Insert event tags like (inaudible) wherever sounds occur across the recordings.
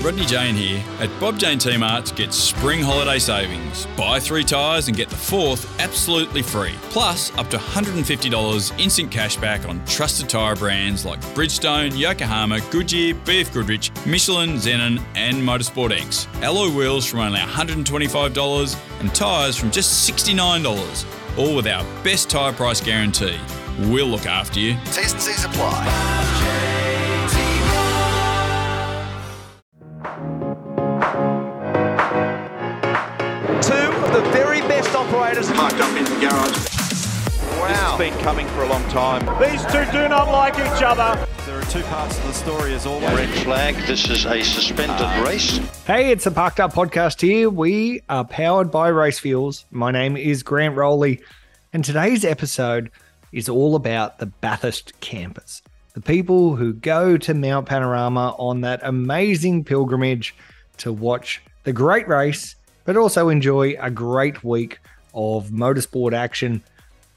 Rodney Jane here. At Bob Jane T Marts, get spring holiday savings. Buy three tyres and get the fourth absolutely free. Plus, up to $150 instant cashback on trusted tyre brands like Bridgestone, Yokohama, Goodyear, BF Goodrich, Michelin, Zenon, and Motorsport X. Alloy wheels from only $125 and tyres from just $69. All with our best tyre price guarantee. We'll look after you. T's and C's apply. Been coming for a long time. These two do not like each other. There are two parts of the story as always. Red flag, this is a suspended uh, race. Hey, it's the Parked Up Podcast here. We are powered by Race Fuels. My name is Grant Rowley, and today's episode is all about the Bathurst campers, the people who go to Mount Panorama on that amazing pilgrimage to watch the great race, but also enjoy a great week of motorsport action.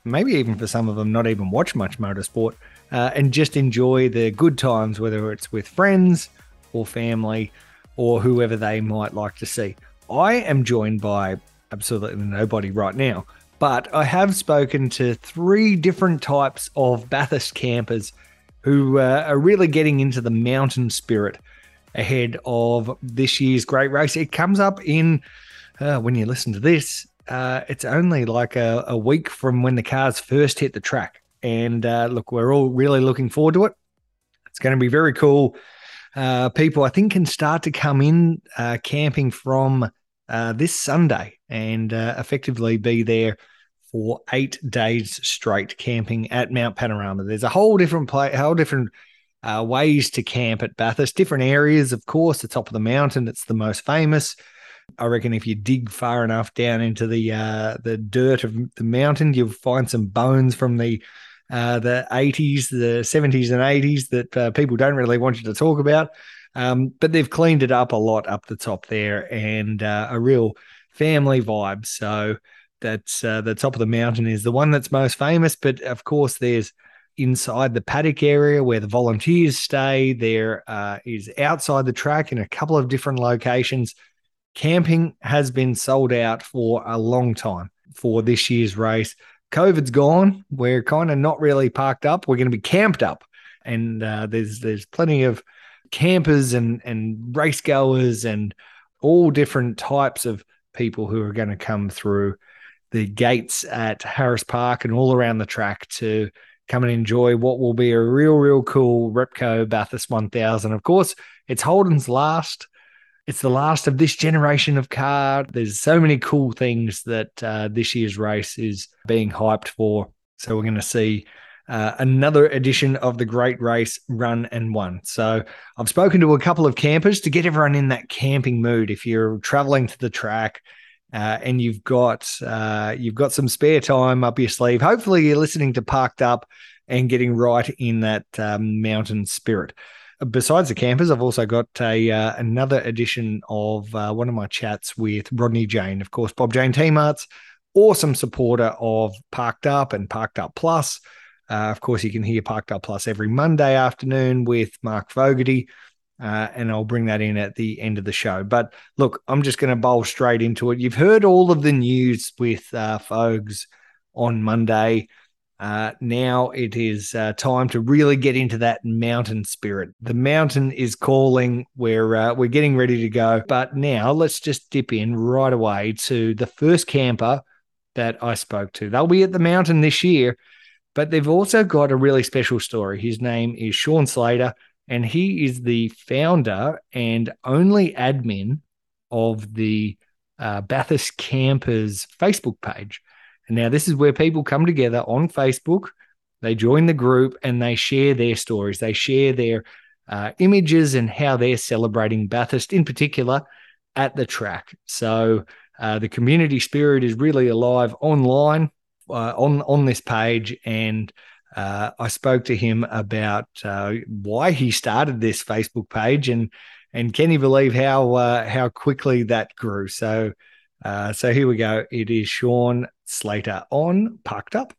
Maybe even for some of them, not even watch much motorsport, uh, and just enjoy the good times, whether it's with friends or family or whoever they might like to see. I am joined by absolutely nobody right now, but I have spoken to three different types of Bathurst campers who uh, are really getting into the mountain spirit ahead of this year's great race. It comes up in, uh, when you listen to this, uh, it's only like a, a week from when the cars first hit the track. And uh, look, we're all really looking forward to it. It's going to be very cool. Uh, people, I think, can start to come in uh, camping from uh, this Sunday and uh, effectively be there for eight days straight camping at Mount Panorama. There's a whole different play, whole different ways to camp at Bathurst. Different areas, of course. The top of the mountain, it's the most famous. I reckon if you dig far enough down into the uh, the dirt of the mountain, you'll find some bones from the uh, the 80s, the 70s, and 80s that uh, people don't really want you to talk about. Um, but they've cleaned it up a lot up the top there, and uh, a real family vibe. So that's uh, the top of the mountain is the one that's most famous. But of course, there's inside the paddock area where the volunteers stay. There uh, is outside the track in a couple of different locations. Camping has been sold out for a long time for this year's race. COVID's gone. We're kind of not really parked up. We're going to be camped up, and uh, there's there's plenty of campers and and race goers and all different types of people who are going to come through the gates at Harris Park and all around the track to come and enjoy what will be a real, real cool Repco Bathurst 1000. Of course, it's Holden's last. It's the last of this generation of car. There's so many cool things that uh, this year's race is being hyped for. So we're going to see uh, another edition of the Great Race Run and Won. So I've spoken to a couple of campers to get everyone in that camping mood. If you're traveling to the track, uh, and you've got uh, you've got some spare time up your sleeve. Hopefully, you're listening to Parked Up and getting right in that um, mountain spirit. Besides the campers, I've also got a uh, another edition of uh, one of my chats with Rodney Jane, of course, Bob Jane T Marts, awesome supporter of Parked Up and Parked Up Plus. Uh, of course, you can hear Parked Up Plus every Monday afternoon with Mark Fogarty. Uh, and I'll bring that in at the end of the show. But look, I'm just going to bowl straight into it. You've heard all of the news with uh, Fogs on Monday. Uh, now it is uh, time to really get into that mountain spirit. The mountain is calling. We're uh, we're getting ready to go. But now let's just dip in right away to the first camper that I spoke to. They'll be at the mountain this year, but they've also got a really special story. His name is Sean Slater and he is the founder and only admin of the uh, Bathurst Campers Facebook page. And now this is where people come together on Facebook. They join the group and they share their stories. They share their uh, images and how they're celebrating Bathurst, in particular, at the track. So uh, the community spirit is really alive online uh, on on this page and uh, I spoke to him about uh, why he started this Facebook page and and can you believe how uh, how quickly that grew? So uh, so here we go. It is Sean Slater on Parked Up.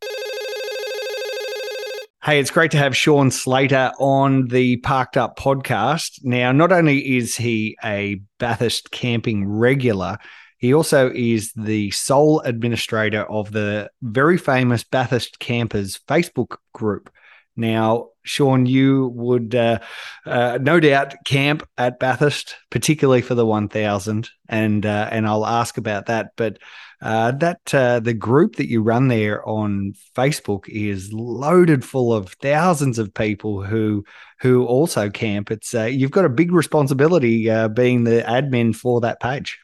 Hey, it's great to have Sean Slater on the Parked Up podcast. Now, not only is he a Bathurst camping regular, he also is the sole administrator of the very famous Bathurst Campers Facebook group. Now, Sean, you would uh, uh, no doubt camp at Bathurst, particularly for the 1000, and uh, and I'll ask about that. But uh, that uh, the group that you run there on Facebook is loaded full of thousands of people who who also camp. It's uh, you've got a big responsibility being the admin for that page.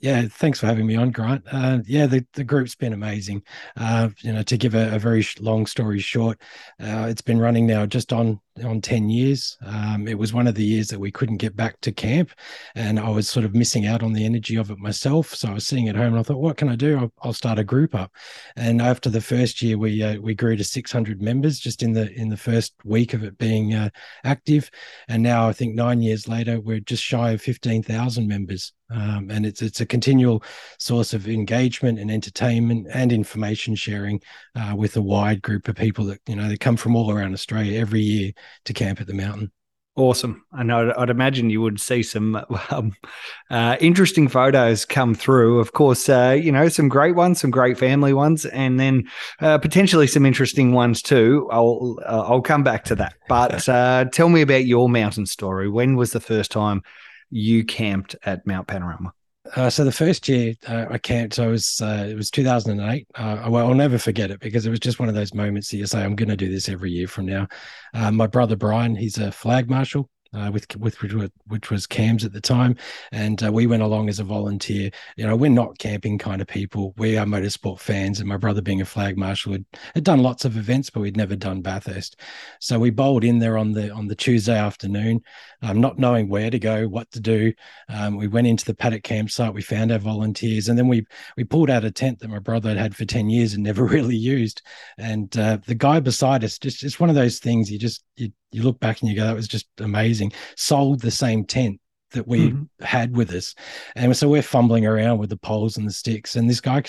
Yeah, thanks for having me on, Grant. Uh, yeah, the, the group's been amazing. Uh, you know, to give a, a very long story short, uh, it's been running now just on on 10 years. Um, it was one of the years that we couldn't get back to camp, and I was sort of missing out on the energy of it myself. So I was sitting at home and I thought, what can I do? I'll, I'll start a group up. And after the first year, we uh, we grew to 600 members just in the in the first week of it being uh, active, and now I think nine years later, we're just shy of 15,000 members. Um, and it's it's a continual source of engagement and entertainment and information sharing uh, with a wide group of people that you know they come from all around Australia every year to camp at the mountain. Awesome. And I'd, I'd, imagine you would see some (laughs) um, uh, interesting photos come through. Of course, uh, you know, some great ones, some great family ones, and then uh, potentially some interesting ones too. I'll, uh, I'll come back to that. But (laughs) uh, tell me about your mountain story. When was the first time you camped at Mount Panorama? Uh, so the first year uh, I camped, so it was uh, it was 2008. Uh, well, I'll never forget it because it was just one of those moments that you say, "I'm going to do this every year from now." Uh, my brother Brian, he's a flag marshal, uh, with with which was CAMS at the time, and uh, we went along as a volunteer. You know, we're not camping kind of people. We are motorsport fans, and my brother, being a flag marshal, had, had done lots of events, but we'd never done Bathurst. So we bowled in there on the on the Tuesday afternoon, um, not knowing where to go, what to do. Um, we went into the paddock campsite. We found our volunteers, and then we we pulled out a tent that my brother had had for ten years and never (laughs) really used. And uh, the guy beside us, just it's one of those things you just you you look back and you go, that was just amazing. Sold the same tent that we mm-hmm. had with us. And so we're fumbling around with the poles and the sticks. And this guy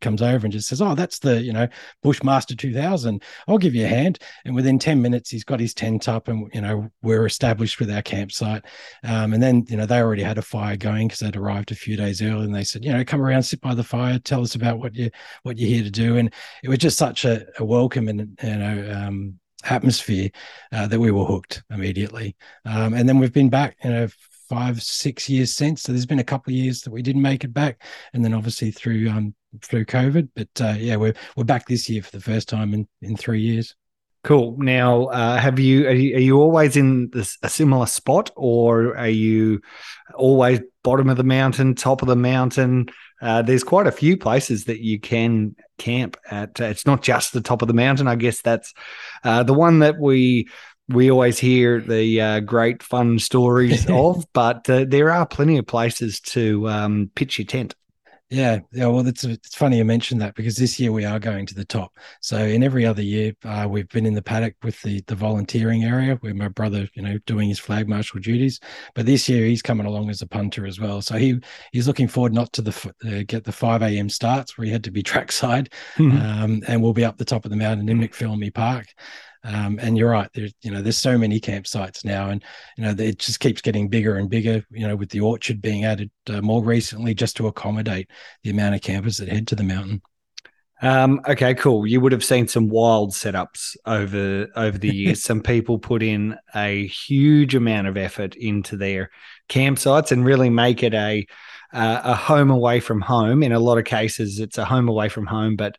comes over and just says, Oh, that's the, you know, Bushmaster 2000. I'll give you a hand. And within 10 minutes, he's got his tent up and, you know, we're established with our campsite. Um, and then, you know, they already had a fire going because they'd arrived a few days early and they said, you know, come around, sit by the fire, tell us about what you, what you're here to do. And it was just such a, a welcome and, you know, um, atmosphere uh, that we were hooked immediately. Um, and then we've been back, you know, five, six years since. So there's been a couple of years that we didn't make it back, and then obviously through um, through COVID. But uh, yeah, we're we're back this year for the first time in in three years. Cool. Now, uh, have you are, you are, you always in this, a similar spot, or are you always bottom of the mountain, top of the mountain? Uh, there's quite a few places that you can camp at. Uh, it's not just the top of the mountain. I guess that's uh, the one that we we always hear the uh, great fun stories (laughs) of, but uh, there are plenty of places to um, pitch your tent. Yeah, yeah. Well, it's it's funny you mentioned that because this year we are going to the top. So in every other year, uh, we've been in the paddock with the the volunteering area where my brother, you know, doing his flag marshal duties. But this year he's coming along as a punter as well. So he he's looking forward not to the uh, get the five a.m. starts where he had to be (laughs) trackside, mm-hmm. um, and we'll be up the top of the mountain in McPhillamy Park. Um, and you're right. There's you know there's so many campsites now, and you know it just keeps getting bigger and bigger. You know with the orchard being added uh, more recently, just to accommodate the amount of campers that head to the mountain. Um, okay, cool. You would have seen some wild setups over over the years. (laughs) some people put in a huge amount of effort into their campsites and really make it a uh, a home away from home. In a lot of cases, it's a home away from home, but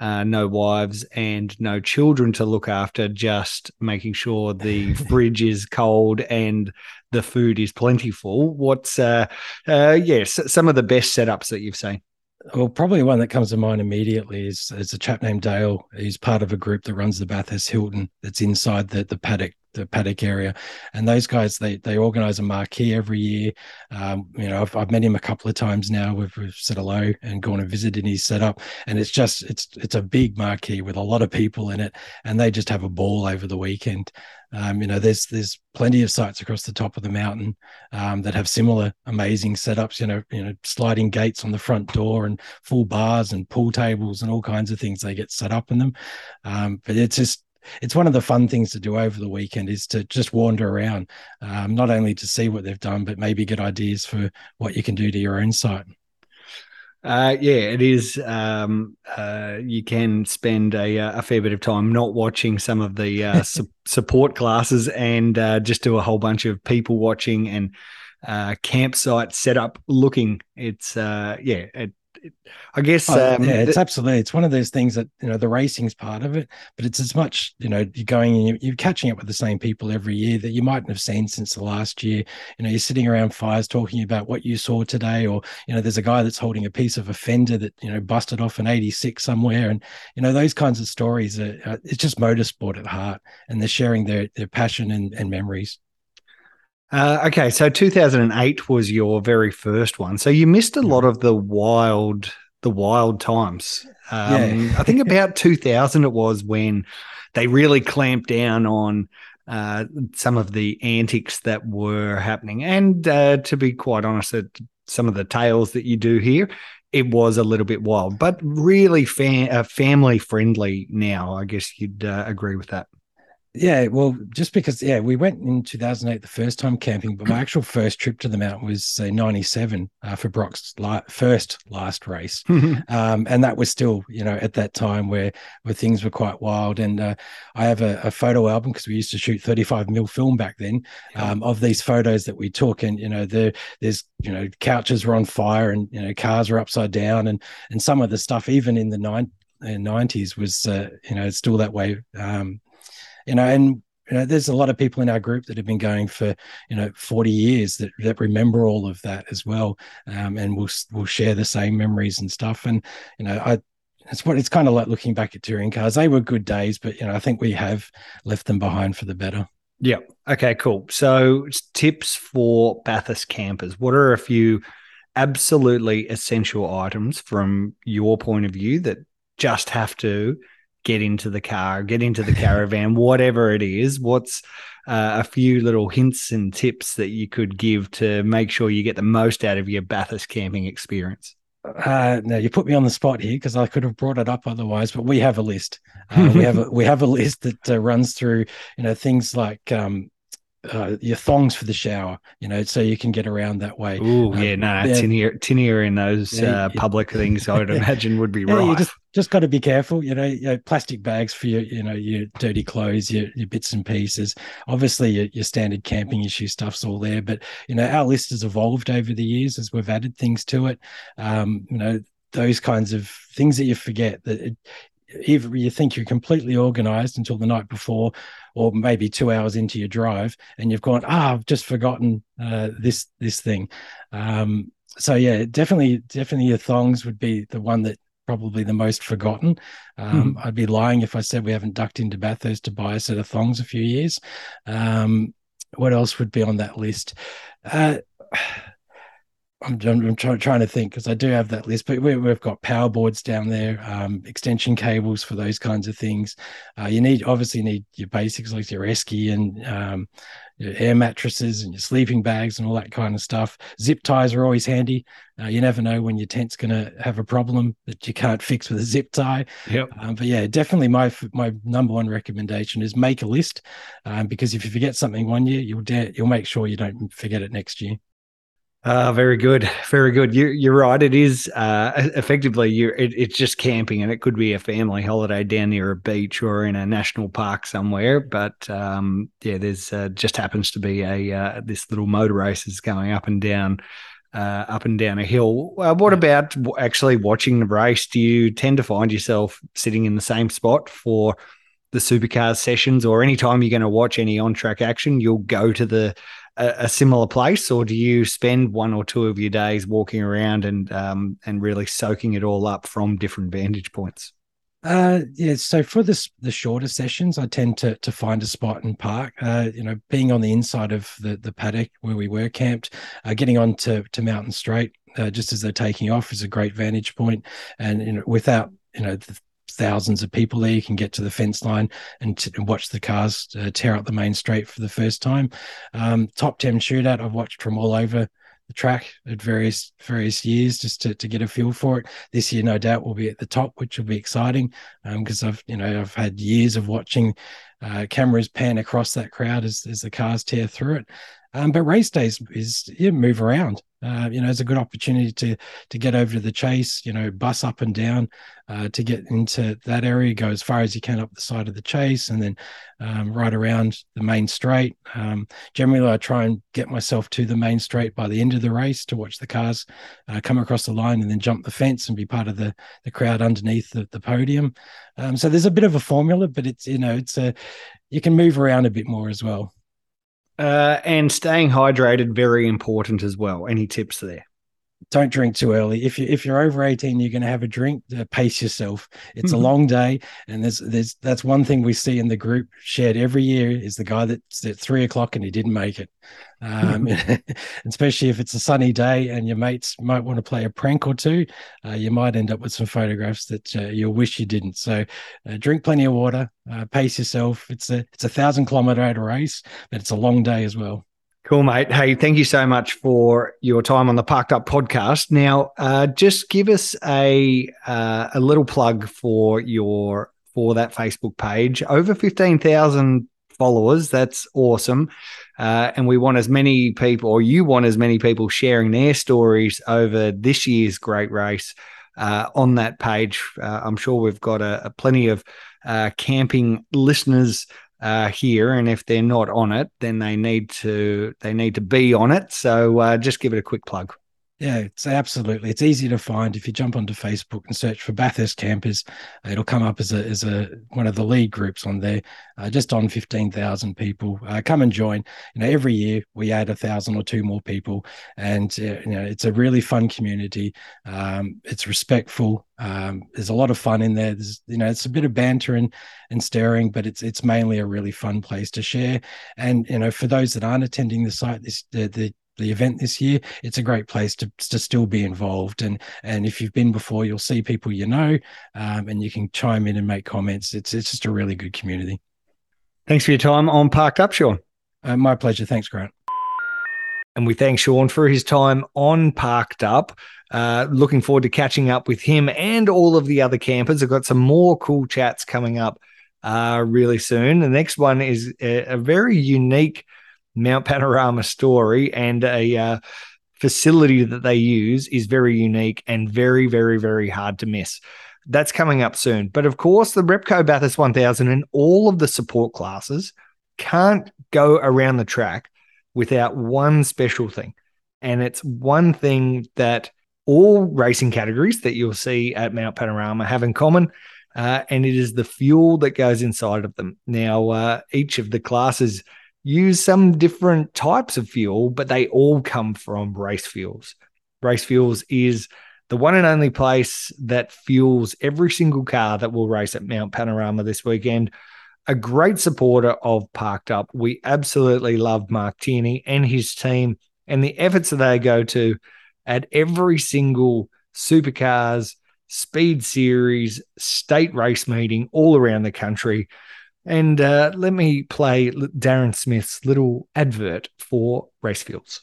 uh, no wives and no children to look after, just making sure the (laughs) fridge is cold and the food is plentiful. What's, uh, uh, yes, some of the best setups that you've seen? Well, probably one that comes to mind immediately is, is a chap named Dale. He's part of a group that runs the Bathurst Hilton that's inside the, the paddock the paddock area. And those guys, they they organise a marquee every year. Um, you know, I've, I've met him a couple of times now. We've, we've said hello and gone and visited his setup, and it's just it's it's a big marquee with a lot of people in it, and they just have a ball over the weekend. Um, you know, there's there's plenty of sites across the top of the mountain um, that have similar amazing setups. You know, you know, sliding gates on the front door and full bars and pool tables and all kinds of things they get set up in them. Um, but it's just it's one of the fun things to do over the weekend is to just wander around, um, not only to see what they've done, but maybe get ideas for what you can do to your own site. Uh, yeah, it is. Um, uh, you can spend a, uh, a, fair bit of time not watching some of the uh, (laughs) su- support classes and uh, just do a whole bunch of people watching and uh, campsite setup looking. It's yeah, it, I guess. Oh, um, yeah, it's th- absolutely. It's one of those things that you know the racing's part of it, but it's as much you know you're going and you're, you're, catching up with the same people every year that you mightn't have seen since the last year. You know, you're sitting around fires talking about what you saw today, or you know, there's a guy that's holding a piece of a fender that you know busted off an '86 somewhere, and you know those kinds of stories. Are, uh, it's just motorsport at heart, and they're sharing their their passion and, and memories. Uh, okay, so 2008 was your very first one. So you missed a lot of the wild, the wild times. Um, yeah. I think (laughs) about 2000 it was when they really clamped down on uh, some of the antics that were happening. And uh, to be quite honest, some of the tales that you do here, it was a little bit wild, but really uh, family friendly now. I guess you'd uh, agree with that. Yeah, well, just because, yeah, we went in 2008 the first time camping, but my actual first trip to the mountain was uh, 97 uh, for Brock's la- first last race. (laughs) um, and that was still, you know, at that time where where things were quite wild. And uh, I have a, a photo album because we used to shoot 35 mil film back then um, of these photos that we took. And, you know, there, there's, you know, couches were on fire and, you know, cars were upside down. And, and some of the stuff, even in the 90s, 90s was uh, you know still that way um, you know, and you know, there's a lot of people in our group that have been going for you know 40 years that that remember all of that as well, um, and we'll we'll share the same memories and stuff. And you know, I it's what it's kind of like looking back at touring cars. They were good days, but you know, I think we have left them behind for the better. Yeah. Okay. Cool. So, tips for Bathurst campers. What are a few absolutely essential items from your point of view that just have to get into the car, get into the caravan, whatever it is. What's uh, a few little hints and tips that you could give to make sure you get the most out of your Bathurst camping experience? Uh, you put me on the spot here because I could have brought it up otherwise. But we have a list. Uh, we have a, we have a list that uh, runs through, you know, things like um, uh, your thongs for the shower, you know, so you can get around that way. Oh, um, yeah, no, yeah. tinnier, tinnier in those yeah, uh, public (laughs) things, I would imagine would be yeah, right. You just just got to be careful, you know, you know, plastic bags for your, you know, your dirty clothes, your, your bits and pieces. Obviously, your, your standard camping issue stuff's all there, but you know, our list has evolved over the years as we've added things to it. Um, you know, those kinds of things that you forget that it, you think you're completely organized until the night before or maybe two hours into your drive and you've gone ah i've just forgotten uh, this this thing. Um, so yeah definitely definitely your thongs would be the one that probably the most forgotten. Um, hmm. i'd be lying if i said we haven't ducked into bathurst to buy a set of thongs a few years. Um, what else would be on that list? Uh, I'm, I'm try, trying to think because I do have that list, but we, have got power boards down there, um, extension cables for those kinds of things. Uh, you need obviously need your basics like your esky and um, your air mattresses and your sleeping bags and all that kind of stuff. Zip ties are always handy. Uh, you never know when your tent's going to have a problem that you can't fix with a zip tie. Yep. Um, but yeah, definitely my my number one recommendation is make a list um, because if you forget something one year, you'll dare, you'll make sure you don't forget it next year. Uh, very good, very good. You, you're right. It is uh, effectively you. It, it's just camping, and it could be a family holiday down near a beach or in a national park somewhere. But um, yeah, there's uh, just happens to be a uh, this little motor race is going up and down, uh, up and down a hill. what about actually watching the race? Do you tend to find yourself sitting in the same spot for the supercars sessions, or anytime you're going to watch any on track action, you'll go to the a, a, similar place, or do you spend one or two of your days walking around and um, and really soaking it all up from different vantage points? Uh, yeah. So for this the shorter sessions, I tend to to find a spot and park. Uh, you know, being on the inside of the the paddock where we were camped, uh, getting on to to Mountain Straight uh, just as they're taking off is a great vantage point, and you know, without you know the, thousands of people there. You can get to the fence line and, t- and watch the cars uh, tear up the main straight for the first time. Um, top 10 shootout I've watched from all over the track at various various years just to, to get a feel for it. This year, no doubt, will be at the top, which will be exciting because um, I've you know I've had years of watching uh, cameras pan across that crowd as, as the cars tear through it. Um, but race days is yeah, move around. Uh, you know, it's a good opportunity to to get over to the chase. You know, bus up and down uh, to get into that area. Go as far as you can up the side of the chase, and then um, right around the main straight. Um, generally, I try and get myself to the main straight by the end of the race to watch the cars uh, come across the line and then jump the fence and be part of the the crowd underneath the, the podium. Um, so there's a bit of a formula, but it's you know it's a you can move around a bit more as well. Uh, and staying hydrated, very important as well. Any tips there? Don't drink too early. If you if you're over 18, you're going to have a drink. Uh, pace yourself. It's a long day, and there's there's that's one thing we see in the group shared every year is the guy that's at three o'clock and he didn't make it um, (laughs) (laughs) especially if it's a sunny day and your mates might want to play a prank or two. Uh, you might end up with some photographs that uh, you'll wish you didn't. So, uh, drink plenty of water, uh, pace yourself. It's a it's a thousand kilometer race, but it's a long day as well. Cool, mate. Hey, thank you so much for your time on the Parked Up podcast. Now, uh, just give us a uh, a little plug for your for that Facebook page. Over fifteen thousand followers. That's awesome. Uh, and we want as many people, or you want as many people sharing their stories over this year's great race uh, on that page. Uh, I'm sure we've got a, a plenty of uh, camping listeners uh, here, and if they're not on it, then they need to they need to be on it. So uh, just give it a quick plug. Yeah, it's absolutely. It's easy to find if you jump onto Facebook and search for Bathurst campers. It'll come up as a as a one of the lead groups on there, uh, just on fifteen thousand people. Uh, come and join. You know, every year we add a thousand or two more people, and uh, you know it's a really fun community. Um, it's respectful. Um, there's a lot of fun in there. There's you know it's a bit of banter and and staring, but it's it's mainly a really fun place to share. And you know, for those that aren't attending the site, this the, the the event this year, it's a great place to, to still be involved. And and if you've been before, you'll see people you know, um, and you can chime in and make comments. It's it's just a really good community. Thanks for your time on Parked Up, Sean. Uh, my pleasure. Thanks, Grant. And we thank Sean for his time on Parked Up. Uh, looking forward to catching up with him and all of the other campers. I've got some more cool chats coming up uh, really soon. The next one is a, a very unique Mount Panorama story and a uh, facility that they use is very unique and very, very, very hard to miss. That's coming up soon. But of course, the Repco Bathurst 1000 and all of the support classes can't go around the track without one special thing. And it's one thing that all racing categories that you'll see at Mount Panorama have in common. Uh, and it is the fuel that goes inside of them. Now, uh, each of the classes use some different types of fuel, but they all come from race fuels. Race fuels is the one and only place that fuels every single car that will race at Mount Panorama this weekend. A great supporter of Parked Up. We absolutely love Mark Tierney and his team and the efforts that they go to at every single supercars, speed series, state race meeting all around the country. And uh, let me play Darren Smith's little advert for Race Fuels.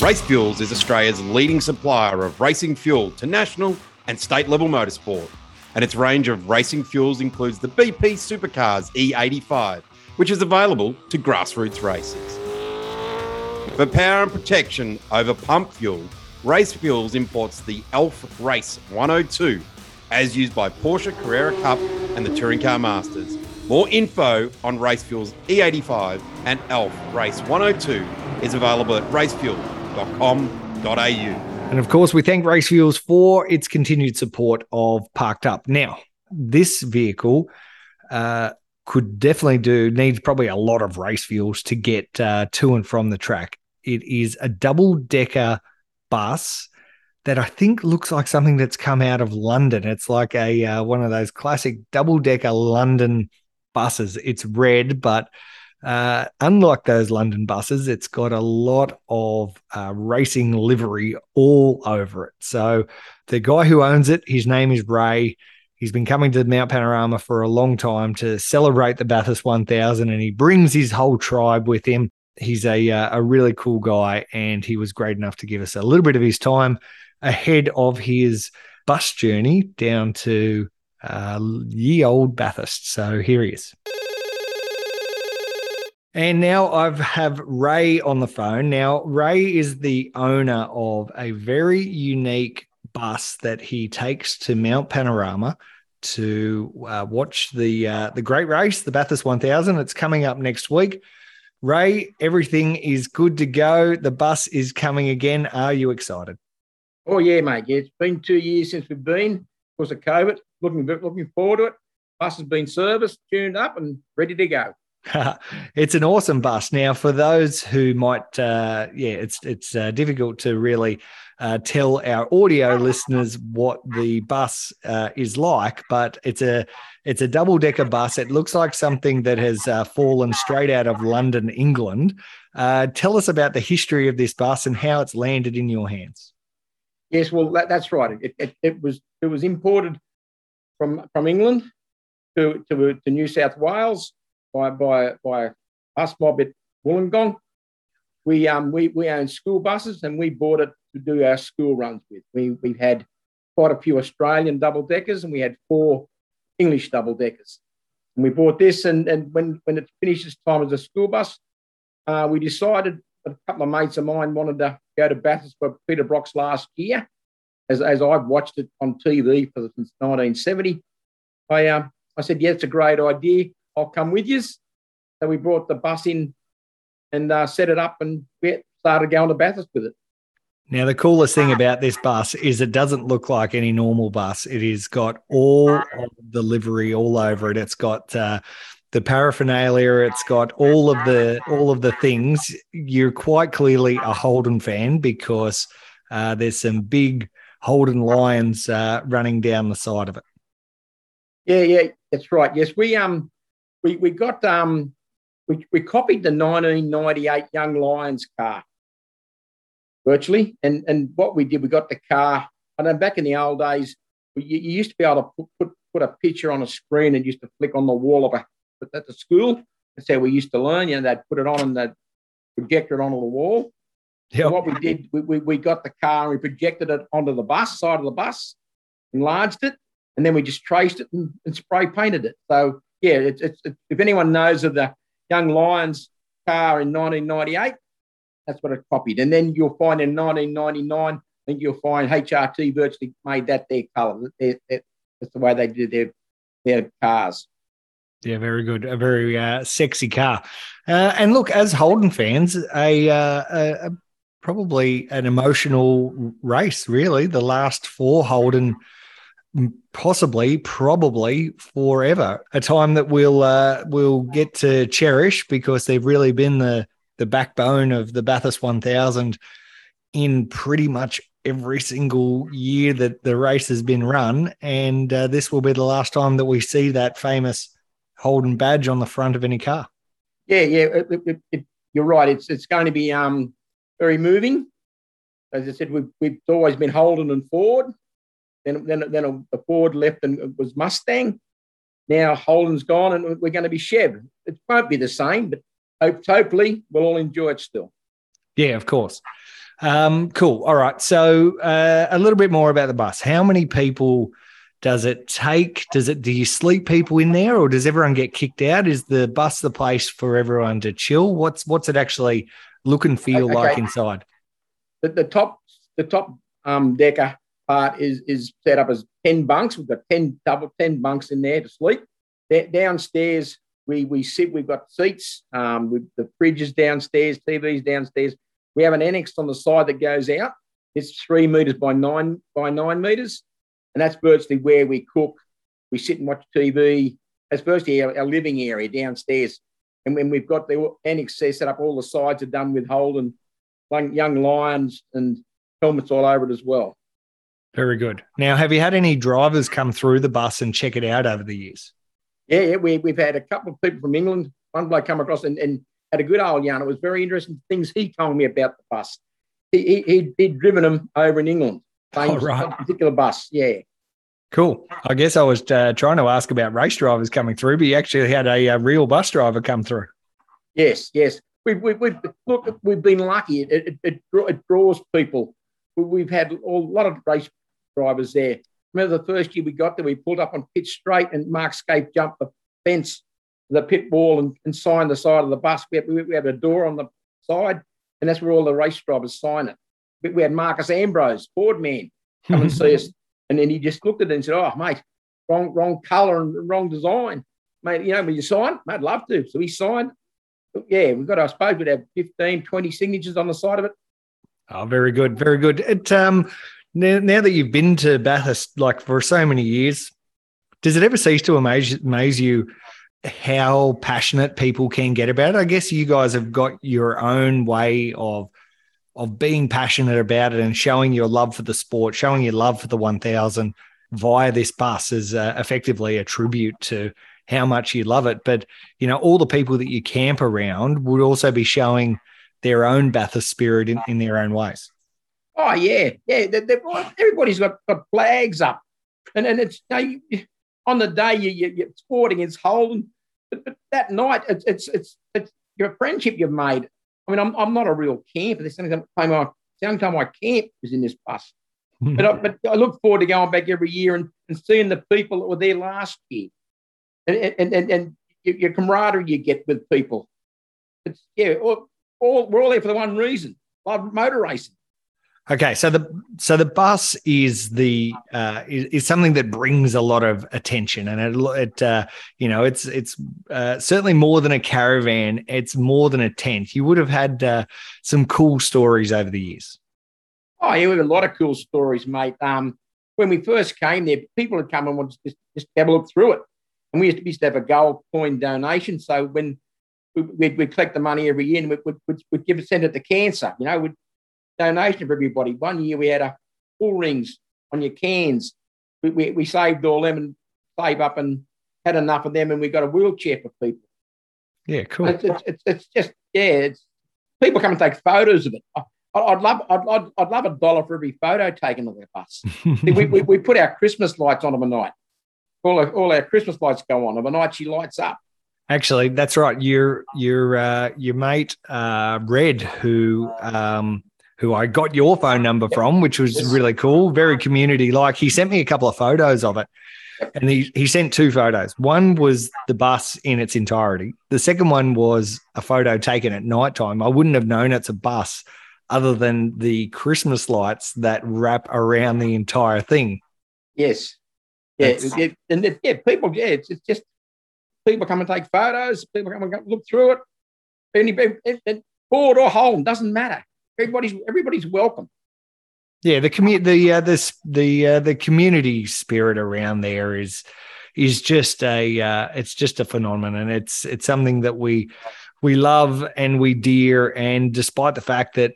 Race Fuels is Australia's leading supplier of racing fuel to national and state level motorsport. And its range of racing fuels includes the BP Supercars E85, which is available to grassroots races. For power and protection over pump fuel, Race Fuels imports the ELF Race 102 as used by Porsche Carrera Cup and the Touring Car Masters. More info on Racefuel's E85 and ELF Race 102 is available at racefuel.com.au. And of course, we thank Racefuels for its continued support of Parked Up. Now, this vehicle uh, could definitely do, needs probably a lot of race fuels to get uh, to and from the track. It is a double decker bus that I think looks like something that's come out of London. It's like a uh, one of those classic double decker London buses. It's red, but uh, unlike those London buses, it's got a lot of uh, racing livery all over it. So the guy who owns it, his name is Ray. He's been coming to Mount Panorama for a long time to celebrate the Bathurst 1000, and he brings his whole tribe with him. he's a uh, a really cool guy, and he was great enough to give us a little bit of his time ahead of his bus journey down to uh, ye old Bathurst. So here he is. And now I have Ray on the phone. Now, Ray is the owner of a very unique bus that he takes to Mount Panorama to uh, watch the uh, the great race, the Bathurst 1000. It's coming up next week. Ray, everything is good to go. The bus is coming again. Are you excited? Oh yeah, mate. Yeah, it's been two years since we've been because of COVID. Looking looking forward to it. Bus has been serviced, tuned up, and ready to go. (laughs) it's an awesome bus. Now, for those who might, uh, yeah, it's it's uh, difficult to really uh, tell our audio listeners what the bus uh, is like, but it's a it's a double decker bus. It looks like something that has uh, fallen straight out of London, England. Uh, tell us about the history of this bus and how it's landed in your hands. Yes, well, that, that's right. It, it, it, was it was imported from from England to to, to New South Wales by by by us mob at Wollongong. We um we we own school buses and we bought it to do our school runs with. We we've had quite a few Australian double deckers and we had four English double deckers. And we bought this and, and when when it finishes time as a school bus, uh, we decided a couple of mates of mine wanted to go to Bathurst for Peter Brock's last year. As, as I've watched it on TV for since 1970, I um, I said, yeah, it's a great idea. I'll come with you. So we brought the bus in and uh, set it up and we started going to Bathurst with it. Now, the coolest thing about this bus is it doesn't look like any normal bus. It has got all of the livery all over it. It's got uh, the paraphernalia. It's got all of the all of the things. You're quite clearly a Holden fan because uh, there's some big Holden lions uh, running down the side of it. Yeah, yeah, that's right. Yes, we um we we got um we, we copied the 1998 Young Lions car virtually, and and what we did, we got the car. And then back in the old days, you, you used to be able to put, put put a picture on a screen and used to flick on the wall of a at the school. That's how we used to learn. You know, they'd put it on and they'd project it onto the wall. Yeah. So what we did, we, we, we got the car and we projected it onto the bus side of the bus, enlarged it, and then we just traced it and, and spray painted it. So yeah, it's, it's, it's, if anyone knows of the Young Lions car in 1998, that's what it copied. And then you'll find in 1999, I think you'll find HRT virtually made that their colour. That's the way they did their their cars. Yeah, very good. A very uh, sexy car. Uh, and look, as Holden fans, a, uh, a, a, probably an emotional race. Really, the last four Holden possibly, probably forever. A time that we'll uh, we'll get to cherish because they've really been the the backbone of the Bathurst 1000 in pretty much every single year that the race has been run, and uh, this will be the last time that we see that famous Holden badge on the front of any car. Yeah, yeah, it, it, it, you're right. It's it's going to be um, very moving. As I said, we've, we've always been Holden and Ford. Then, then, then the Ford left and it was Mustang. Now Holden's gone and we're going to be Chev. It won't be the same, but hope, hopefully we'll all enjoy it still. Yeah, of course. Um, cool. All right. So uh, a little bit more about the bus. How many people does it take? Does it do you sleep people in there, or does everyone get kicked out? Is the bus the place for everyone to chill? What's what's it actually look and feel okay. like inside? The, the top the top um, decker part is is set up as 10 bunks. We've got 10 double 10 bunks in there to sleep. Downstairs, we we sit, we've got seats, um, with the fridges downstairs, TVs downstairs. We have an annex on the side that goes out. It's three meters by nine by nine meters. And that's virtually where we cook. We sit and watch TV. That's virtually our, our living area downstairs. And when we've got the annex set up, all the sides are done with Holden, young lions and helmets all over it as well. Very good. Now, have you had any drivers come through the bus and check it out over the years? Yeah, yeah we, we've had a couple of people from England. One bloke come across and, and had a good old yarn. It was very interesting things he told me about the bus. He, he, he'd driven them over in England. Oh, right. particular bus, yeah. Cool. I guess I was uh, trying to ask about race drivers coming through, but you actually had a, a real bus driver come through. Yes, yes. We've, we, we, look, we've been lucky. It, it, it, it draws people. We've had a lot of race drivers there. Remember the first year we got there, we pulled up on pit straight and Mark Skaife jumped the fence, the pit wall, and, and signed the side of the bus. We had, we had a door on the side, and that's where all the race drivers sign it. We had Marcos Ambrose, board man, come and see us. (laughs) And then he just looked at it and said, Oh, mate, wrong, wrong colour and wrong design. Mate, you know, will you sign? I'd love to. So he signed. Yeah, we've got, I suppose, we'd have 15, 20 signatures on the side of it. Oh, very good. Very good. It, um, now, now that you've been to Bathurst like for so many years, does it ever cease to amaze, amaze you how passionate people can get about it? I guess you guys have got your own way of of being passionate about it and showing your love for the sport, showing your love for the 1000 via this bus is uh, effectively a tribute to how much you love it. But, you know, all the people that you camp around would also be showing their own Bathurst spirit in, in their own ways. Oh, yeah. Yeah. They, they, everybody's got, got flags up. And, and it's you know, on the day you, you, you're sporting, it's Holden. But, but that night, it's, it's, it's, it's your friendship you've made I mean, I'm, I'm not a real camper. This is the only time I, the only time I camp was in this bus. (laughs) but, I, but I look forward to going back every year and, and seeing the people that were there last year and, and, and, and your camaraderie you get with people. It's, yeah, all, all, we're all there for the one reason love motor racing. Okay, so the so the bus is the uh, is, is, something that brings a lot of attention, and it, it uh, you know it's it's uh, certainly more than a caravan. It's more than a tent. You would have had uh, some cool stories over the years. Oh yeah, we have a lot of cool stories, mate. Um, when we first came there, people had come and wanted to just, just have a look through it, and we used to, used to have a gold coin donation. So when we, would we'd collect the money every year and we'd, we'd, we'd give it, send it to cancer. You know, we'd donation for everybody. One year we had a full rings on your cans. We, we, we saved all them and save up and had enough of them, and we got a wheelchair for people. Yeah, cool. It's, it's, it's, it's just yeah, it's people come and take photos of it. I, I'd love, I'd, I'd, I'd, love a dollar for every photo taken of the bus. we, we, we, put our Christmas lights on of a night. All our, all our Christmas lights go on of a night. She lights up. Actually, that's right. Your your uh, your mate uh, Red, who um, who I got your phone number from, which was really cool, very community like. He sent me a couple of photos of it. And he, he sent two photos. One was the bus in its entirety. The second one was a photo taken at nighttime. I wouldn't have known it's a bus other than the Christmas lights that wrap around the entire thing. Yes. Yeah. It, and it, yeah, people, yeah, it's, it's, just people come and take photos, people come and look through it. Any, it, it, board or home, doesn't matter everybody's everybody's welcome. Yeah, the community, the uh, this the uh, the community spirit around there is is just a uh, it's just a phenomenon, and it's it's something that we we love and we dear. And despite the fact that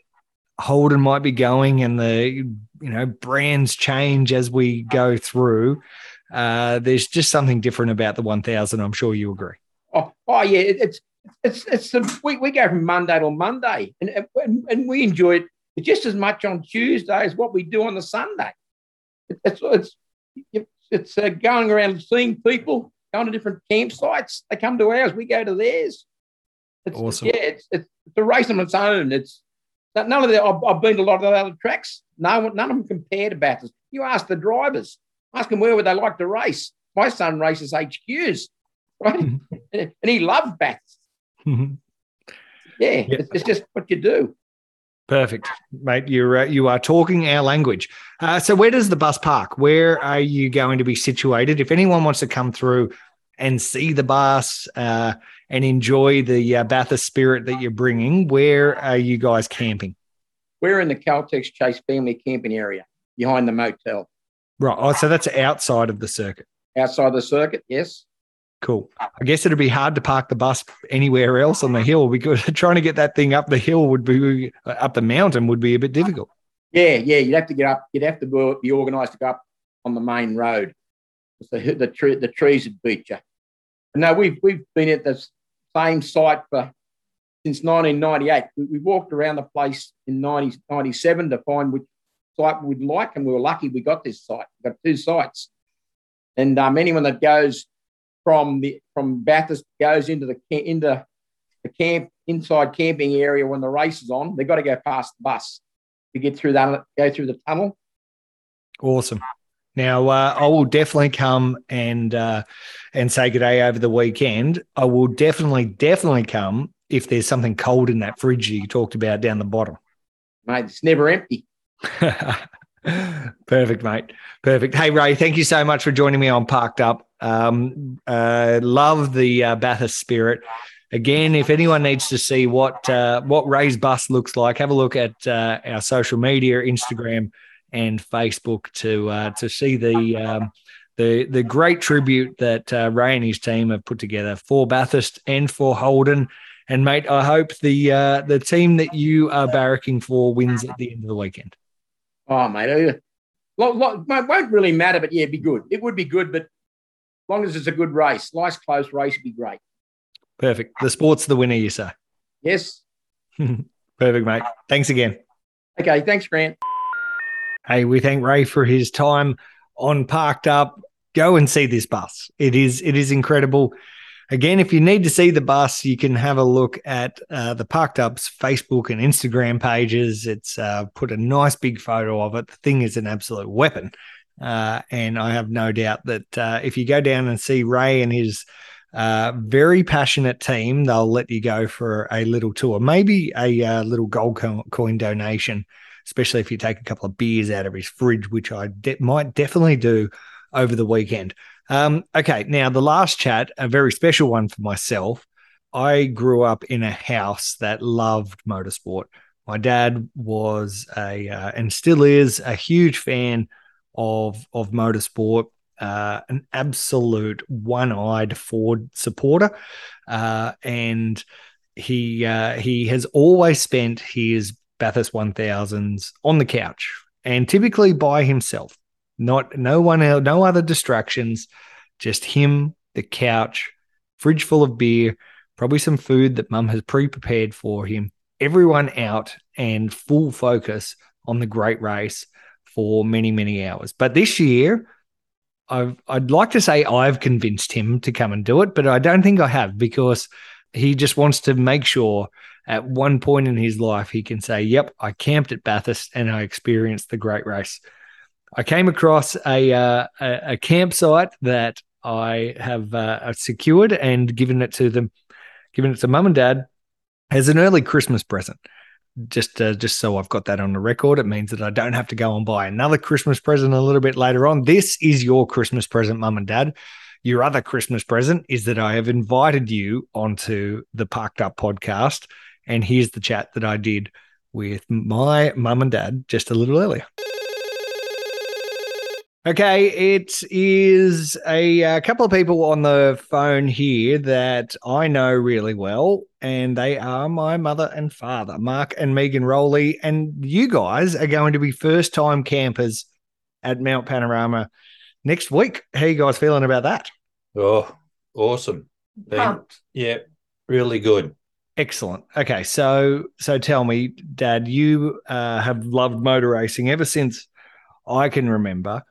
Holden might be going and the you know brands change as we go through, uh, there's just something different about the 1000. I'm sure you agree. Oh, oh yeah, it, it's it's it's the, we, we go from Monday to Monday, and, and and we enjoy it just as much on Tuesday as what we do on the Sunday. It's it's it's uh, going around seeing people, going to different campsites. They come to ours, we go to theirs. It's, awesome. Yeah, it's, it's, it's a race on its own. It's none of the. I've, I've been to a lot of the other tracks. No, none of them compare to Bathurst. You ask the drivers, ask them where would they like to race. My son races HQs, right? (laughs) and he loves Bathurst. Mm-hmm. Yeah, yeah. It's, it's, just what you do. Perfect, mate. You're uh, you are talking our language. Uh, so, where does the bus park? Where are you going to be situated? If anyone wants to come through and see the bus uh, and enjoy the uh, Bathurst spirit that you're bringing, where are you guys camping? We're in the Caltex Chase family camping area behind the motel. Right. Oh, so that's outside of the circuit. Outside the circuit, yes. Cool. I guess it'd be hard to park the bus anywhere else on the hill because (laughs) trying to get that thing up the hill would be up the mountain would be a bit difficult. Yeah, yeah. You'd have to get up. You'd have to be organised to go up on the main road. The the, tree, the trees would beat you. No, we've we've been at the same site for since 1998. We, we walked around the place in 90, 97 to find which site we'd like, and we were lucky we got this site. We got two sites, and um, anyone that goes from the from Bathurst goes into the into the camp inside camping area when the race is on. They've got to go past the bus to get through that, go through the tunnel. Awesome. Now uh, I will definitely come and uh, and say good day over the weekend. I will definitely, definitely come if there's something cold in that fridge you talked about down the bottom. Mate, it's never empty. (laughs) Perfect, mate. Perfect. Hey, Ray, thank you so much for joining me on Parked Up. Um, uh, love the uh, Bathurst spirit. Again, if anyone needs to see what uh, what Ray's bus looks like, have a look at uh, our social media, Instagram and Facebook to uh, to see the um, the the great tribute that uh, Ray and his team have put together for Bathurst and for Holden. And mate, I hope the the team that you are barracking for wins at the end of the weekend. Oh, mate, it won't really matter, but yeah, it'd be good. It would be good, but long as it's a good race, nice close race would be great. Perfect. The sport's the winner, you say. Yes. (laughs) Perfect, mate. Thanks again. Okay, thanks, Grant. Hey, we thank Ray for his time on Parked Up. Go and see this bus. It is it is incredible. Again, if you need to see the bus, you can have a look at uh, the Parked Up's Facebook and Instagram pages. It's uh, put a nice big photo of it. The thing is an absolute weapon. Uh, and I have no doubt that uh, if you go down and see Ray and his uh, very passionate team, they'll let you go for a little tour, maybe a uh, little gold coin donation, especially if you take a couple of beers out of his fridge, which I de- might definitely do over the weekend. Um, okay, now the last chat, a very special one for myself. I grew up in a house that loved motorsport. My dad was a uh, and still is a huge fan of of motorsport. Uh, an absolute one-eyed Ford supporter, uh, and he uh, he has always spent his Bathurst 1000s on the couch and typically by himself. Not no one else, no other distractions, just him, the couch, fridge full of beer, probably some food that mum has pre-prepared for him. Everyone out and full focus on the great race for many many hours. But this year, I've, I'd like to say I've convinced him to come and do it, but I don't think I have because he just wants to make sure at one point in his life he can say, "Yep, I camped at Bathurst and I experienced the great race." I came across a uh, a, a, campsite that I have uh, secured and given it to them, given it to mum and dad as an early Christmas present. Just uh, just so I've got that on the record, it means that I don't have to go and buy another Christmas present a little bit later on. This is your Christmas present, mum and dad. Your other Christmas present is that I have invited you onto the Parked Up podcast, and here's the chat that I did with my mum and dad just a little earlier. Okay, it is a, a, couple of people on the phone here that I know really well, and they are my mother and father, Mark and Megan Rowley. And you guys are going to be first time campers at Mount Panorama next week. How you guys feeling about that? Oh, awesome. yeah, really good. Excellent. Okay, so so tell me, Dad, you uh, have loved motor racing ever since I can remember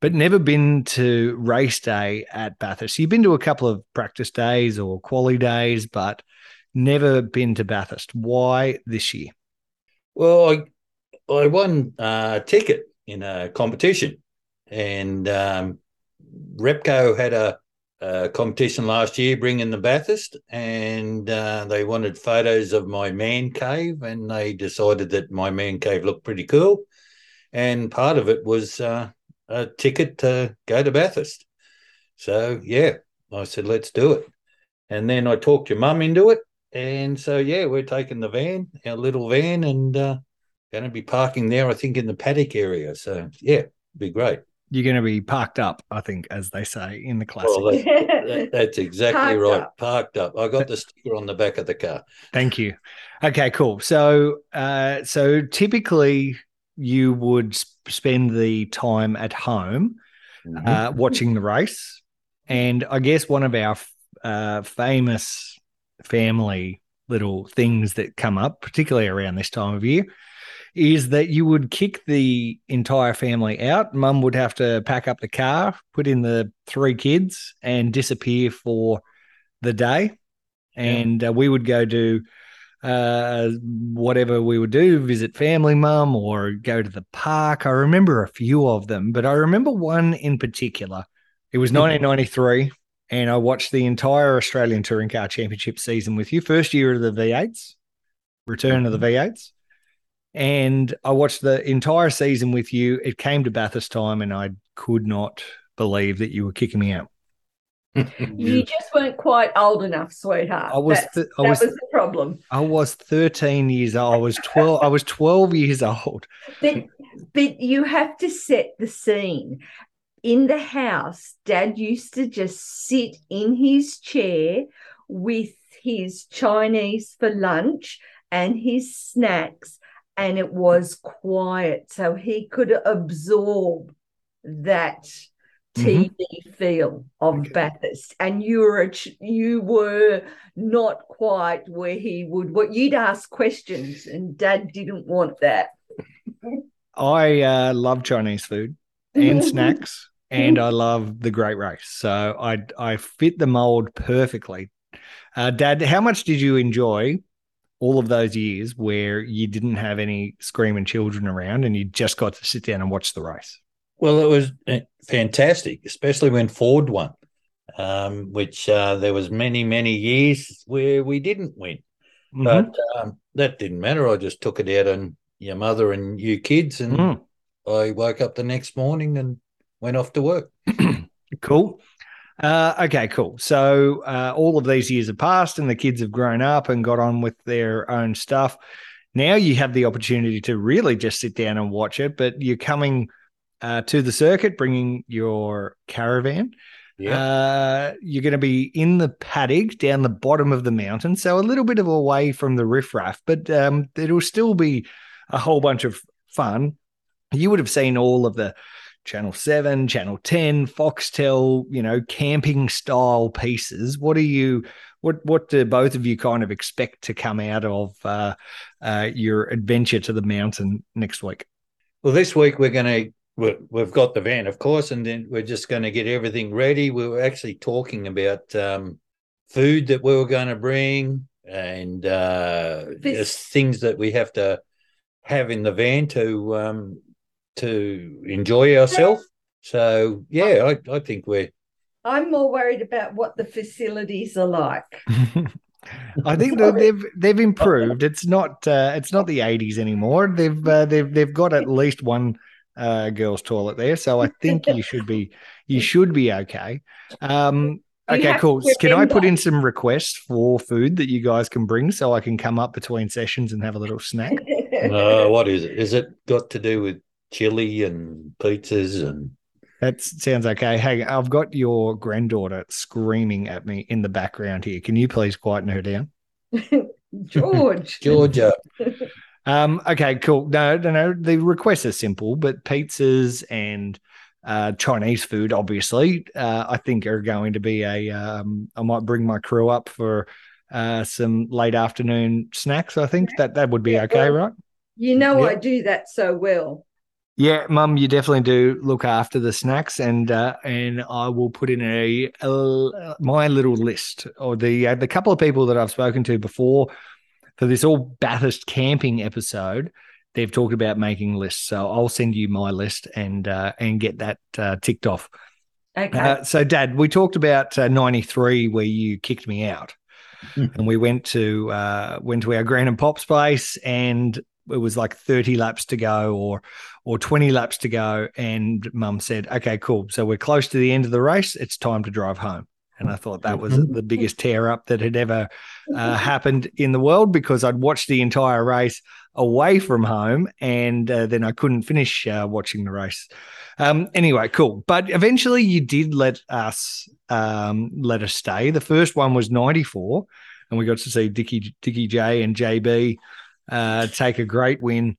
but never been to race day at Bathurst. You've been to a couple of practice days or quali days, but never been to Bathurst. Why this year? Well, I I won a ticket in a competition, and um, Repco had a, a, competition last year bringing the Bathurst, and uh, they wanted photos of my man cave, and they decided that my man cave looked pretty cool, and part of it was. Uh, a ticket to go to Bathurst. So yeah, I said let's do it, and then I talked your mum into it, and so yeah, we're taking the van, our little van, and uh, going to be parking there. I think in the paddock area. So yeah, be great. You're going to be parked up, I think, as they say in the classic. Well, (laughs) that, that's exactly parked right. Up. Parked up. I got the sticker on the back of the car. Thank you. Okay, cool. So, uh, so typically you would spend the time at home mm-hmm. uh, watching the race. And I guess one of our uh, famous family little things that come up, particularly around this time of year, is that you would kick the entire family out. Mum would have to pack up the car, put in the three kids, and disappear for the day. And uh, we would go do uh, whatever we would do, visit family mum or go to the park. I remember a few of them, but I remember one in particular. It was 1993, and I watched the entire Australian Touring Car Championship season with you. First year of the V8s, return of the mm-hmm. V8s. And I watched the entire season with you. It came to Bathurst time, and I could not believe that you were kicking me out. (laughs) You just weren't quite old enough, sweetheart. I was th- I that was- was the problem. I was 13 years old. I was 12. I was 12 years old. But but you have to set the scene. In the house, Dad used to just sit in his chair with his Chinese for lunch and his snacks, and it was quiet, so he could absorb that TV feel of Bathurst. And you were a ch- you were not quite where he would. What you'd ask questions, and Dad didn't want that. (laughs) I uh, love Chinese food and (laughs) snacks, and I love the Great Race. So I I fit the mold perfectly. Uh, Dad, how much did you enjoy all of those years where you didn't have any screaming children around and you just got to sit down and watch the race? Well, it was uh, fantastic, especially when Ford won, um, which uh, there was many, many years where we didn't win. But um, that didn't matter. I just took it out on your mother and you kids, and Mm. I woke up the next morning and went off to work. (clears throat) Cool. Uh, okay, cool. So uh, all of these years have passed, and the kids have grown up and got on with their own stuff. Now you have the opportunity to really just sit down and watch it, but you're coming uh, to the circuit, bringing your caravan. Uh, you're going to be in the paddock down the bottom of the mountain, so a little bit of away from the riffraff, but um, it'll still be a whole bunch of fun. You would have seen all of the Channel 7, Channel 10, Foxtel, you know, camping style pieces. What are you what what do both of you kind of expect to come out of uh, uh, your adventure to the mountain next week? Well, this week we're going to we- we've got the van, of course, and then we're just going to get everything ready. We were actually talking about um, food that we were going to bring and uh, This- just things that we have to have in the van to um, to enjoy ourselves. So yeah, I, I think we're I'm more worried about what the facilities are like. (laughs) I think that they've they've improved. It's not uh, it's not the eighties anymore. They've uh, they've they've got at least one uh, girls' toilet there, so I think you should be you should be okay. Um, okay, cool. Can I put in some requests for food that you guys can bring so I can come up between sessions and have a little snack? (laughs) uh, what is it? Is it got to do with chili and pizzas and That sounds okay. Hey, I've got your granddaughter screaming at me in the background here. Can you please quieten her down? (laughs) (laughs) George. Georgia? (laughs) Um, okay, cool. No, no, no. The requests are simple, but pizzas and uh, Chinese food, obviously, uh, I think are going to be a. Um, I might bring my crew up for uh, some late afternoon snacks. I think that that would be okay, right? You know Yeah. I do that so well. Yeah, Mum, you definitely do look after the snacks, and uh, and I will put in a, a my little list or the uh, the couple of people that I've spoken to before for this all Bathurst camping episode. They've talked about making lists, so I'll send you my list and uh, and get that uh, ticked off. Okay. Uh, so, Dad, we talked about uh, '93 where you kicked me out, and we went to uh, went to our Gran and Pop's place, and it was like 30 laps to go, or or 20 laps to go, and Mum said, "Okay, cool. So we're close to the end of the race. It's time to drive home." And I thought that was the biggest tear up that had ever uh, happened in the world because I'd watched the entire race away from home, and uh, then I couldn't finish uh, watching the race. Um, anyway, cool. But eventually, you did let us um, let us stay. The first one was ninety four, and we got to see Dickie Dickie J and JB uh, take a great win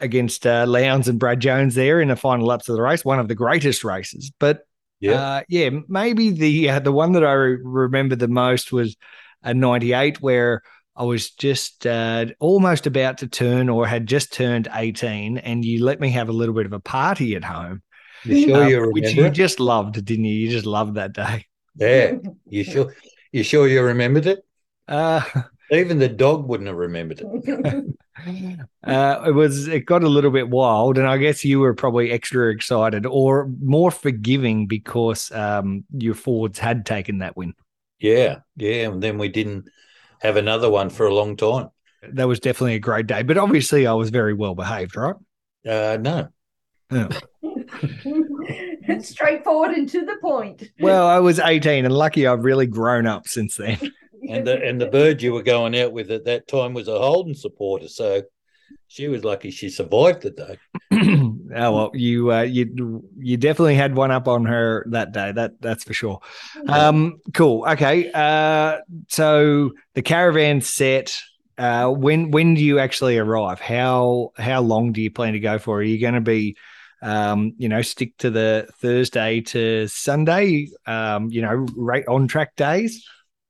against uh, Lowndes and Brad Jones there in the final laps of the race. One of the greatest races, but Yeah. uh, yeah, maybe the uh, the one that I re- remember the most was a '98 where I was just uh, almost about to turn or had just turned 18, and you let me have a little bit of a party at home. You sure um, you which you just loved, didn't you? You just loved that day. Yeah. You sure you sure you remembered it? Uh, Even the dog wouldn't have remembered it. (laughs) Uh, it was it got a little bit wild, and I guess you were probably extra excited or more forgiving because um, your forwards had taken that win. Yeah, yeah, and then we didn't have another one for a long time. That was definitely a great day, but obviously I was very well behaved, right? Uh, no. Yeah. (laughs) Straightforward and to the point. Well, I was 18 and lucky I've really grown up since then. (laughs) And the and the bird you were going out with at that time was a Holden supporter, so she was lucky she survived the day. (clears throat) oh well, you uh, you you definitely had one up on her that day. That that's for sure. Um, cool. Okay. Uh, so the caravan set. Uh, when when do you actually arrive? How how long do you plan to go for? Are you going to be, um, you know, stick to the Thursday to Sunday? Um, you know, right on track days.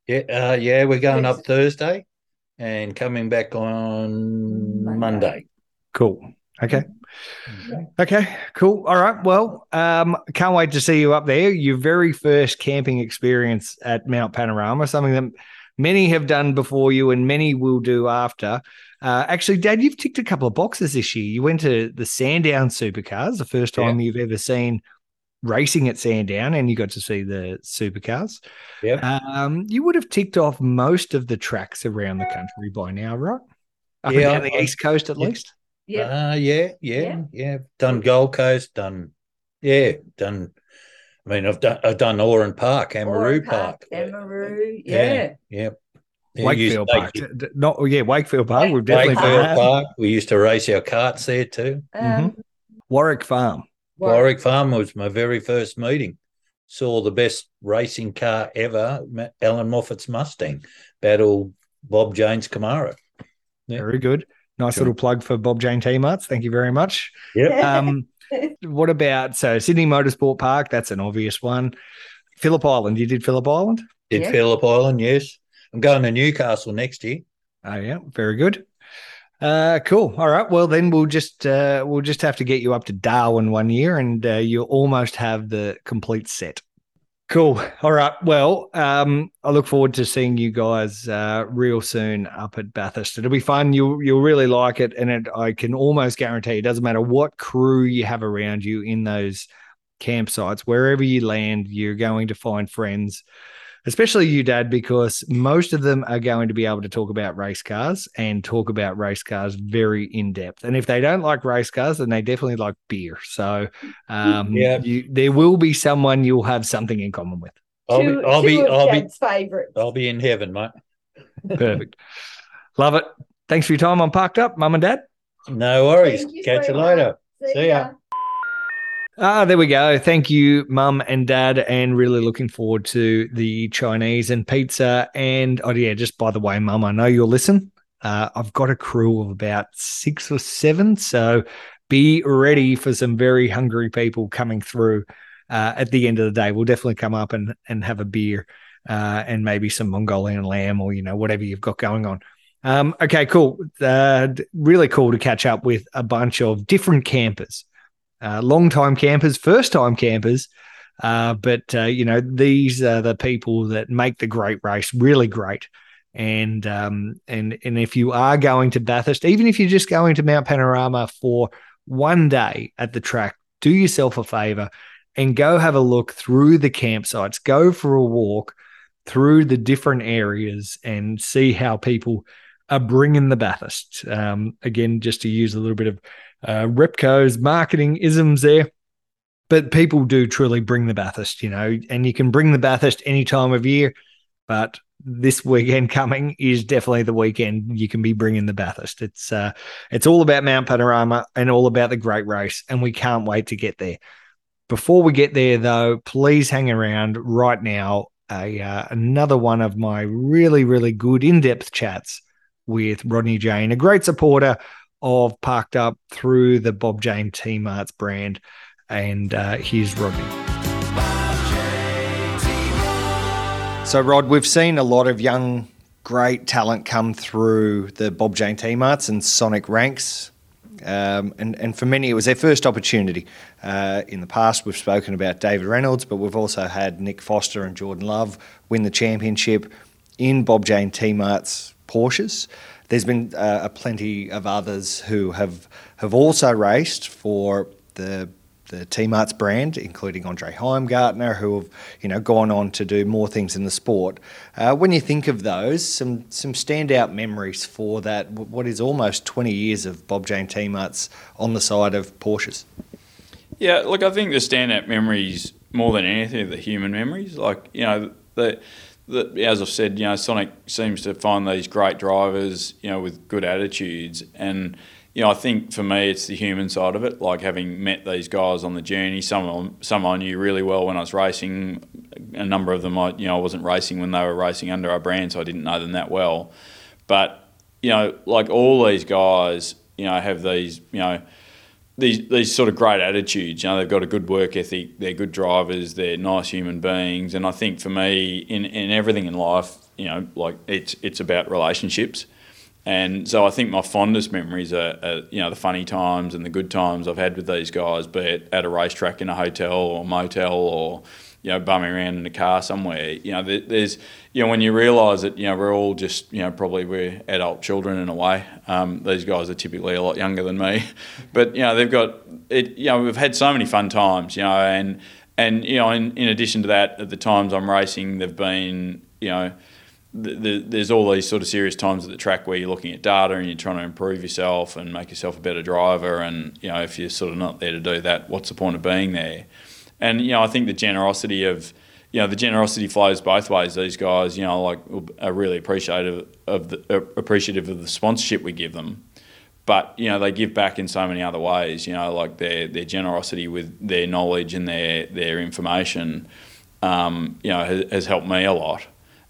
Yeah, uh, yeah, we're going up Thursday and coming back on Monday. Cool. Okay. Okay, cool. All right. Well, um, can't wait to see you up there. Your very first camping experience at Mount Panorama, something that many have done before you and many will do after. Uh, actually, Dad, you've ticked a couple of boxes this year. You went to the Sandown Supercars, the first time you've ever seen racing at Sandown, and you got to see the supercars. Yeah. Um, you would have ticked off most of the tracks around the country by now, right? Up Yeah, and down the east coast, at yeah. least. Yeah. Uh, yeah, yeah, yeah, Done Gold Coast, done, yeah, done. I mean, I've done, I've done Oran Park, Amaroo Oran Park. Amaroo, yeah. yeah. yeah. Wakefield Park, to- not yeah, Wakefield Park. We've definitely Wakefield that. Park. We used to race our carts there too. Um, Warwick Farm. Warwick Farm was my very first meeting. Saw the best racing car ever, Ma- Allan Moffat's Mustang, battle Bob Jane's Camaro. Yeah. Very good. Nice Sure. little plug for Bob Jane T Marts. Thank you very much. Yep. (laughs) Um, what about so Sydney Motorsport Park? That's an obvious one. Phillip Island. You did Phillip Island? Did Yeah. Phillip Island, yes. I'm going to Newcastle next year. Oh yeah, very good. Uh, cool. All right. Well, then we'll just uh, we'll just have to get you up to Darwin one year, and uh, you'll almost have the complete set. Cool. All right. Well, um, I look forward to seeing you guys uh, real soon up at Bathurst. It'll be fun. You'll you'll really like it, and it, I can almost guarantee it doesn't matter what crew you have around you in those campsites, wherever you land, you're going to find friends especially you, Dad, because most of them are going to be able to talk about race cars and talk about race cars very in depth. And if they don't like race cars, then they definitely like beer. So, um, Yeah. you, there will be someone you'll have something in common with. I'll two, be, I'll be, I'll be, Dad's favourites. I'll be in heaven, mate. Perfect. Love it. Thanks for your time on Parked Up, Mum and Dad. No worries. You, Catch you sweetheart. later. See See ya. Ah, there we go. Thank you, Mum and Dad, and really looking forward to the Chinese and pizza. And oh yeah, just by the way, Mum, I know you'll listen. Uh, I've got a crew of about six or seven, so be ready for some very hungry people coming through. Uh, at the end of the day, we'll definitely come up and and have a beer uh, and maybe some Mongolian lamb or you know whatever you've got going on. Um, okay, cool. Uh, really cool to catch up with a bunch of different campers uh, long time campers, first time campers. Uh, but, uh, you know, these are the people that make the great race really great. And, um, and, and if you are going to Bathurst, even if you're just going to Mount Panorama for one day at the track, do yourself a favor and go have a look through the campsites, go for a walk through the different areas and see how people are bringing the Bathurst. Um, again, just to use a little bit of uh, Repco's marketing isms there. But people do truly bring the Bathurst, you know, and you can bring the Bathurst any time of year. But this weekend (laughs) coming is definitely the weekend you can be bringing the Bathurst. It's uh, it's all about Mount Panorama and all about the great race, and we can't wait to get there. Before we get there, though, please hang around right now. A uh, another one of my really really good in depth chats with Rodney Jane, a great supporter of Parked Up through the Bob Jane T-Marts brand. And uh, here's Rodney. So, Rod, we've seen a lot of young, great talent come through the Bob Jane T-Marts and Sonic ranks. Um, and, and for many, it was their first opportunity. Uh, in the past, we've spoken about David Reynolds, but we've also had Nick Foster and Jordan Love win the championship in Bob Jane T-Marts Porsches. There's been uh, a plenty of others who have have also raced for the the T-Marts brand, including Andre Heimgartner, who have you know gone on to do more things in the sport. Uh, when you think of those, some some standout memories for that, what is almost 20 years of Bob Jane T-Marts on the side of Porsches. Yeah, look, I think the standout memories more than anything are the human memories. Like you know the. As I've said, you know, Sonic seems to find these great drivers, you know, with good attitudes, and you know, I think for me, it's the human side of it. Like having met these guys on the journey. Some some I knew really well when I was racing. A number of them, I you know, I wasn't racing when they were racing under our brand, so I didn't know them that well. But you know, like all these guys, you know, have these you know these these sort of great attitudes. You know, they've got a good work ethic. They're good drivers. They're nice human beings. And I think for me, in in everything in life, you know, like it's it's about relationships. And so I think my fondest memories are, are, you know, the funny times and the good times I've had with these guys, be it at a racetrack in a hotel or motel or, you know, bumming around in a car somewhere. You know, there's, you know, when you realise that, you know, we're all just, you know, probably we're adult children in a way. Um, these guys are typically a lot younger than me. But, you know, they've got, it, you know, we've had so many fun times, you know, and, and you know, in, in addition to that, at the times I'm racing, they've been, you know, the, there's all these sort of serious times at the track where you're looking at data and you're trying to improve yourself and make yourself a better driver. And you know, if you're sort of not there to do that, what's the point of being there? And you know, I think the generosity of you know the generosity flows both ways. These guys, you know, like are really appreciative of the uh, appreciative of the sponsorship we give them. But you know, they give back in so many other ways. You know, like their their generosity with their knowledge and their their information. Um, you know, has, has helped me a lot.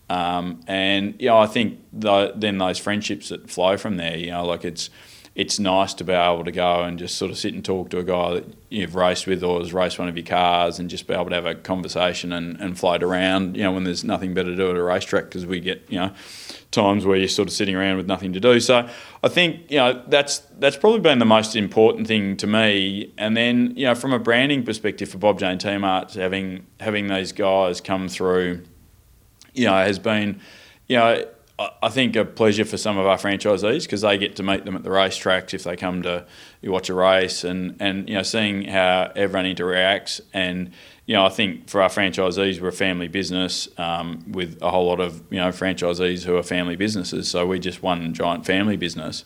Um, and you know, I think the, then those friendships that flow from there, you know, like it's it's nice to be able to go and just sort of sit and talk to a guy that you've raced with or has raced one of your cars and just be able to have a conversation and, and float around, you know, when there's nothing better to do at a racetrack because we get, you know, times where you're sort of sitting around with nothing to do. So I think, you know, that's that's probably been the most important thing to me. And then, you know, from a branding perspective for Bob Jane T-Marts, having having these guys come through – you know, has been, you know, I think a pleasure for some of our franchisees because they get to meet them at the racetracks if they come to you watch a race and, and you know seeing how everyone interacts. And you know I think for our franchisees we're a family business um, with a whole lot of you know franchisees who are family businesses. So we're just one giant family business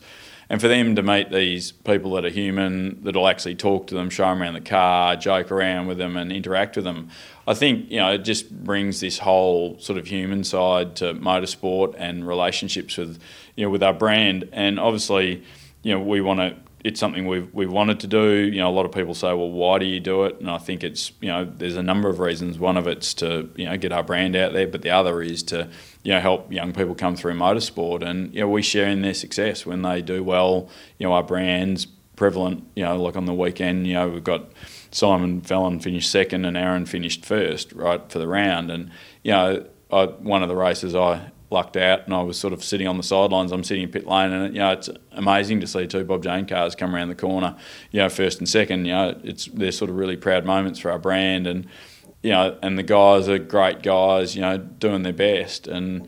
and for them to meet these people that are human, that'll actually talk to them, show them around the car, joke around with them, and interact with them, I think you know it just brings this whole sort of human side to motorsport and relationships with you know with our brand. And obviously, you know we want to it's something we've, we've wanted to do. You know, a lot of people say, well, why do you do it? And I think it's, you know, there's a number of reasons. One of it's to, you know, get our brand out there, but the other is to, you know, help young people come through motorsport. And, you know, we share in their success when they do well. You know, our brand's prevalent, you know, like on the weekend, you know, we've got Simon Fallon finished second and Aaron finished first, right, for the round. And, you know, I, one of the races I lucked out and I was sort of sitting on the sidelines. I'm sitting in pit lane and, you know, it's amazing to see two Bob Jane cars come around the corner, you know, first and second. You know, it's they're sort of really proud moments for our brand and, you know, and the guys are great guys, you know, doing their best. And,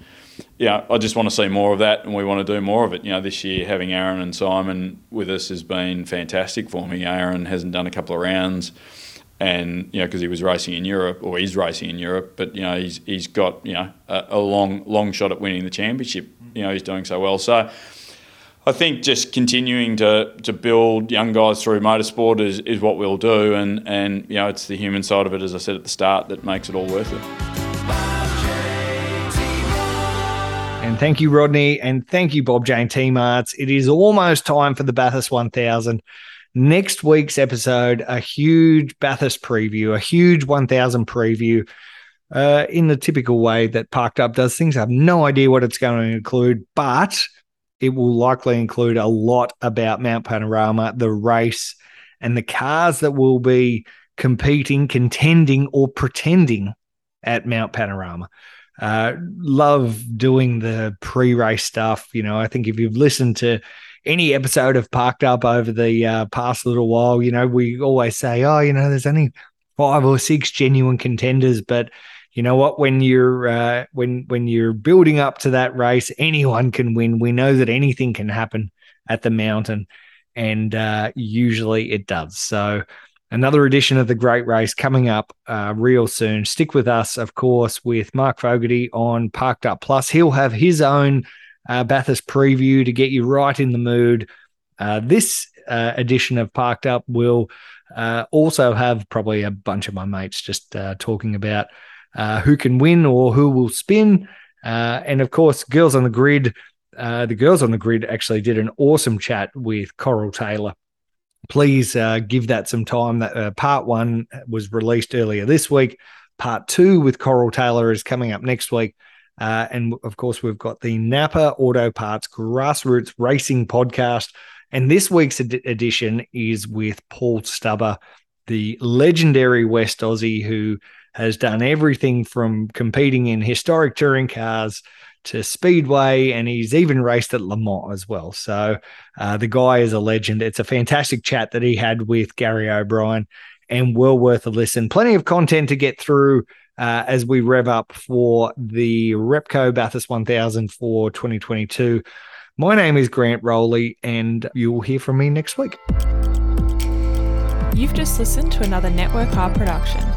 yeah, I just want to see more of that, and we want to do more of it. You know, this year having Aaron and Simon with us has been fantastic for me. Aaron hasn't done a couple of rounds and you know because he was racing in Europe or he's racing in Europe, but you know he's he's got you know a, a, long long shot at winning the championship. You know he's doing so well. So I think just continuing to to build young guys through motorsport is, is what we'll do, and and you know it's the human side of it, as I said at the start, that makes it all worth it. And thank you, Rodney, and thank you, Bob Jane T-Marts. It is almost time for the Bathurst 1000. Next week's episode, a huge Bathurst preview, a huge 1000 preview. Uh, in the typical way that Parked Up does things. I have no idea what it's going to include, but it will likely include a lot about Mount Panorama, the race, and the cars that will be competing, contending, or pretending at Mount Panorama. Uh, love doing the pre race stuff. You know, I think if you've listened to any episode of Parked Up over the uh, past little while, you know, we always say, oh, you know, there's only five or six genuine contenders, but you know what? When you're uh, when when you're building up to that race, anyone can win. We know that anything can happen at the mountain, and uh, usually it does. So another edition of the Great Race coming up uh, real soon. Stick with us, of course, with Mark Fogarty on Parked Up Plus. He'll have his own uh, Bathurst preview to get you right in the mood. Uh, this uh, edition of Parked Up will also have probably a bunch of my mates just talking about who can win or who will spin. and of course, Girls on the Grid. the Girls on the Grid actually did an awesome chat with Coral Taylor please uh, give that some time. That uh, part one was released earlier this week. Part two with Coral Taylor is coming up next week. Uh, and of course, we've got the Napa Auto Parts Grassroots Racing Podcast. And this week's ed- edition is with Paul Stubber, the legendary West Aussie who has done everything from competing in historic touring cars to Speedway, and he's even raced at Le Mans as well. So uh, the guy is a legend. It's a fantastic chat that he had with Gary O'Brien, and well worth a listen. Plenty of content to get through. Uh, as we rev up for the Repco Bathurst 1000 for 2022. My name is Grant Rowley, and you'll hear from me next week. You've just listened to another Network R production.